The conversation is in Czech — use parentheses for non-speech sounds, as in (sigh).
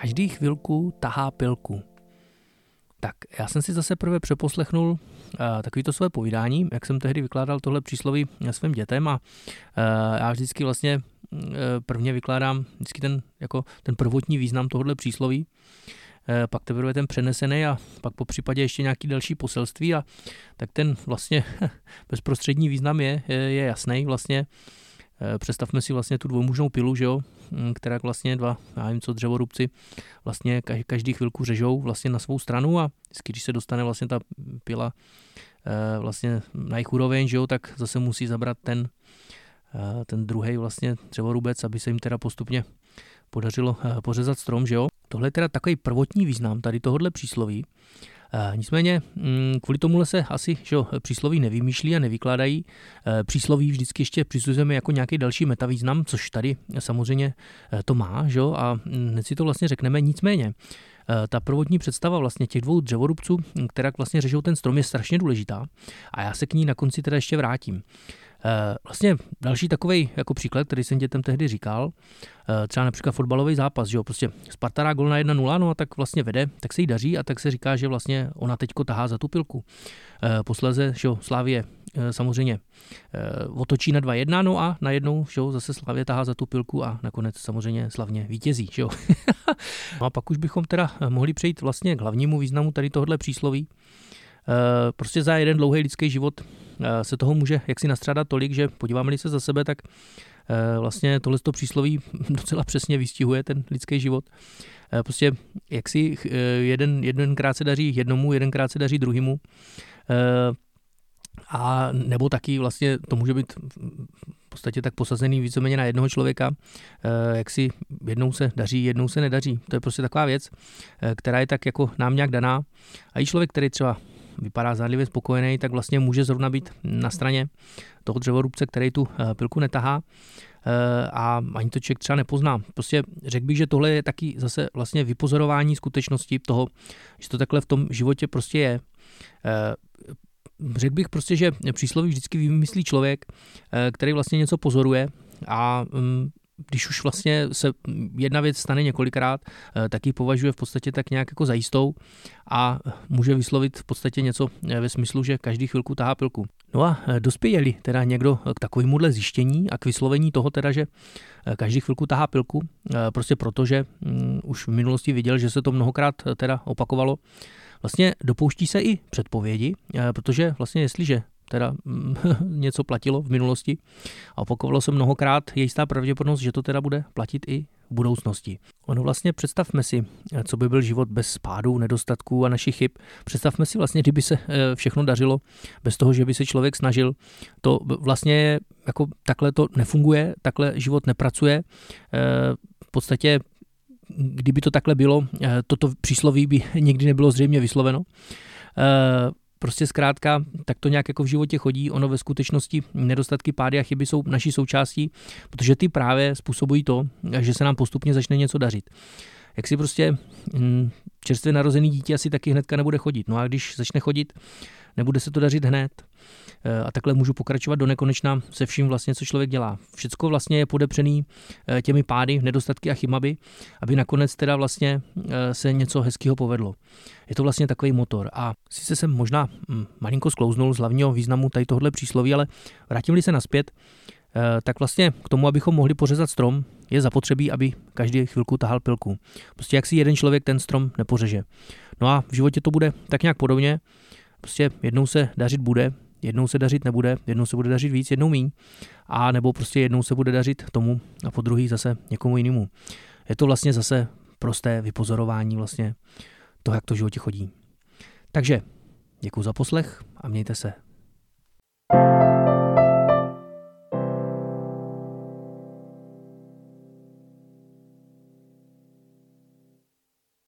Každý chvilku tahá pilku. Tak, já jsem si zase prvé přeposlechnul uh, takový to své povídání, jak jsem tehdy vykládal tohle přísloví svým dětem a uh, já vždycky vlastně uh, prvně vykládám vždycky ten, jako ten prvotní význam tohohle přísloví, uh, pak teprve ten přenesený a pak po případě ještě nějaký další poselství a tak ten vlastně (laughs) bezprostřední význam je, je, je jasný vlastně. Uh, představme si vlastně tu dvoumužnou pilu, že jo, Mm, která vlastně dva, já nevím co, dřevorubci vlastně každý chvilku řežou vlastně na svou stranu a vždycky, když se dostane vlastně ta pila eh, vlastně na jejich úroveň, že jo, tak zase musí zabrat ten, eh, ten druhý vlastně dřevorubec, aby se jim teda postupně podařilo eh, pořezat strom, že jo. Tohle je teda takový prvotní význam tady tohohle přísloví. Eh, nicméně mm, kvůli tomu se asi že přísloví nevymýšlí a nevykládají. Eh, přísloví vždycky ještě přisuzujeme jako nějaký další metavýznam, což tady samozřejmě eh, to má, že a hned si to vlastně řekneme. Nicméně ta prvotní představa vlastně těch dvou dřevorubců, která vlastně řežou ten strom, je strašně důležitá a já se k ní na konci teda ještě vrátím. Eh, vlastně další takový jako příklad, který jsem dětem tehdy říkal, eh, třeba například fotbalový zápas, že jo, prostě Sparta dá gol na 1-0, no a tak vlastně vede, tak se jí daří a tak se říká, že vlastně ona teďko tahá za tu pilku. Eh, Posleze, že jo, Slávě samozřejmě otočí na 2-1, no a najednou, že jo, zase Slavě tahá za tu pilku a nakonec samozřejmě slavně vítězí, že jo. (laughs) no a pak už bychom teda mohli přejít vlastně k hlavnímu významu tady tohohle přísloví. Prostě za jeden dlouhý lidský život Eh, se toho může jaksi nastrádat tolik, že podíváme-li se za sebe, tak eh, vlastně tohle přísloví (laughs) docela přesně vystihuje ten lidský život. Eh, prostě jak si jeden, jedenkrát se daří jednomu, jedenkrát se daří druhému. A nebo taky vlastně to může být v podstatě tak posazený víceméně na jednoho člověka, jak si jednou se daří, jednou se nedaří. To je prostě taková věc, která je tak jako nám nějak daná. A i člověk, který třeba vypadá zádlivě spokojený, tak vlastně může zrovna být na straně toho dřevorubce, který tu eh, pilku netahá eh, a ani to člověk třeba nepozná. Prostě řekl bych, že tohle je taky zase vlastně vypozorování skutečnosti toho, že to takhle v tom životě prostě je. Eh, řekl bych prostě, že přísloví vždycky vymyslí člověk, který vlastně něco pozoruje a mm, když už vlastně se jedna věc stane několikrát, eh, tak ji považuje v podstatě tak nějak jako zajistou a může vyslovit v podstatě něco eh, ve smyslu, že každý chvilku tahá pilku. No a eh, dospějeli teda někdo k takovémuhle zjištění a k vyslovení toho teda, že každý chvilku tahá pilku, prostě protože mm, už v minulosti viděl, že se to mnohokrát teda opakovalo, vlastně dopouští se i předpovědi, protože vlastně jestliže teda (laughs) něco platilo v minulosti a opakovalo se mnohokrát, je jistá pravděpodobnost, že to teda bude platit i v budoucnosti. Ono vlastně představme si, co by byl život bez spádů, nedostatků a našich chyb. Představme si vlastně, kdyby se eh, všechno dařilo bez toho, že by se člověk snažil. To vlastně jako takhle to nefunguje, takhle život nepracuje. Eh, v podstatě kdyby to takhle bylo, eh, toto přísloví by (laughs) nikdy nebylo zřejmě vysloveno. Prostě zkrátka, tak to nějak jako v životě chodí. Ono ve skutečnosti nedostatky, pády a chyby jsou naší součástí, protože ty právě způsobují to, že se nám postupně začne něco dařit. Jak si prostě hm, čerstvě narozený dítě asi taky hnedka nebude chodit. No a když začne chodit, nebude se to dařit hned. Eh, a takhle můžu pokračovat do nekonečna se vším vlastně, co člověk dělá. Všecko vlastně je podepřený eh, těmi pády, nedostatky a chybami, aby nakonec teda vlastně eh, se něco hezkého povedlo. Je to vlastně takový motor. A sice jsem možná hm, malinko sklouznul z hlavního významu tady tohle přísloví, ale vrátím se naspět, tak vlastně k tomu, abychom mohli pořezat strom, je zapotřebí, aby každý chvilku tahal pilku. Prostě jak si jeden člověk ten strom nepořeže. No a v životě to bude tak nějak podobně. Prostě jednou se dařit bude, jednou se dařit nebude, jednou se bude dařit víc, jednou míň, a nebo prostě jednou se bude dařit tomu a po druhý zase někomu jinému. Je to vlastně zase prosté vypozorování vlastně toho, jak to v životě chodí. Takže děkuji za poslech a mějte se.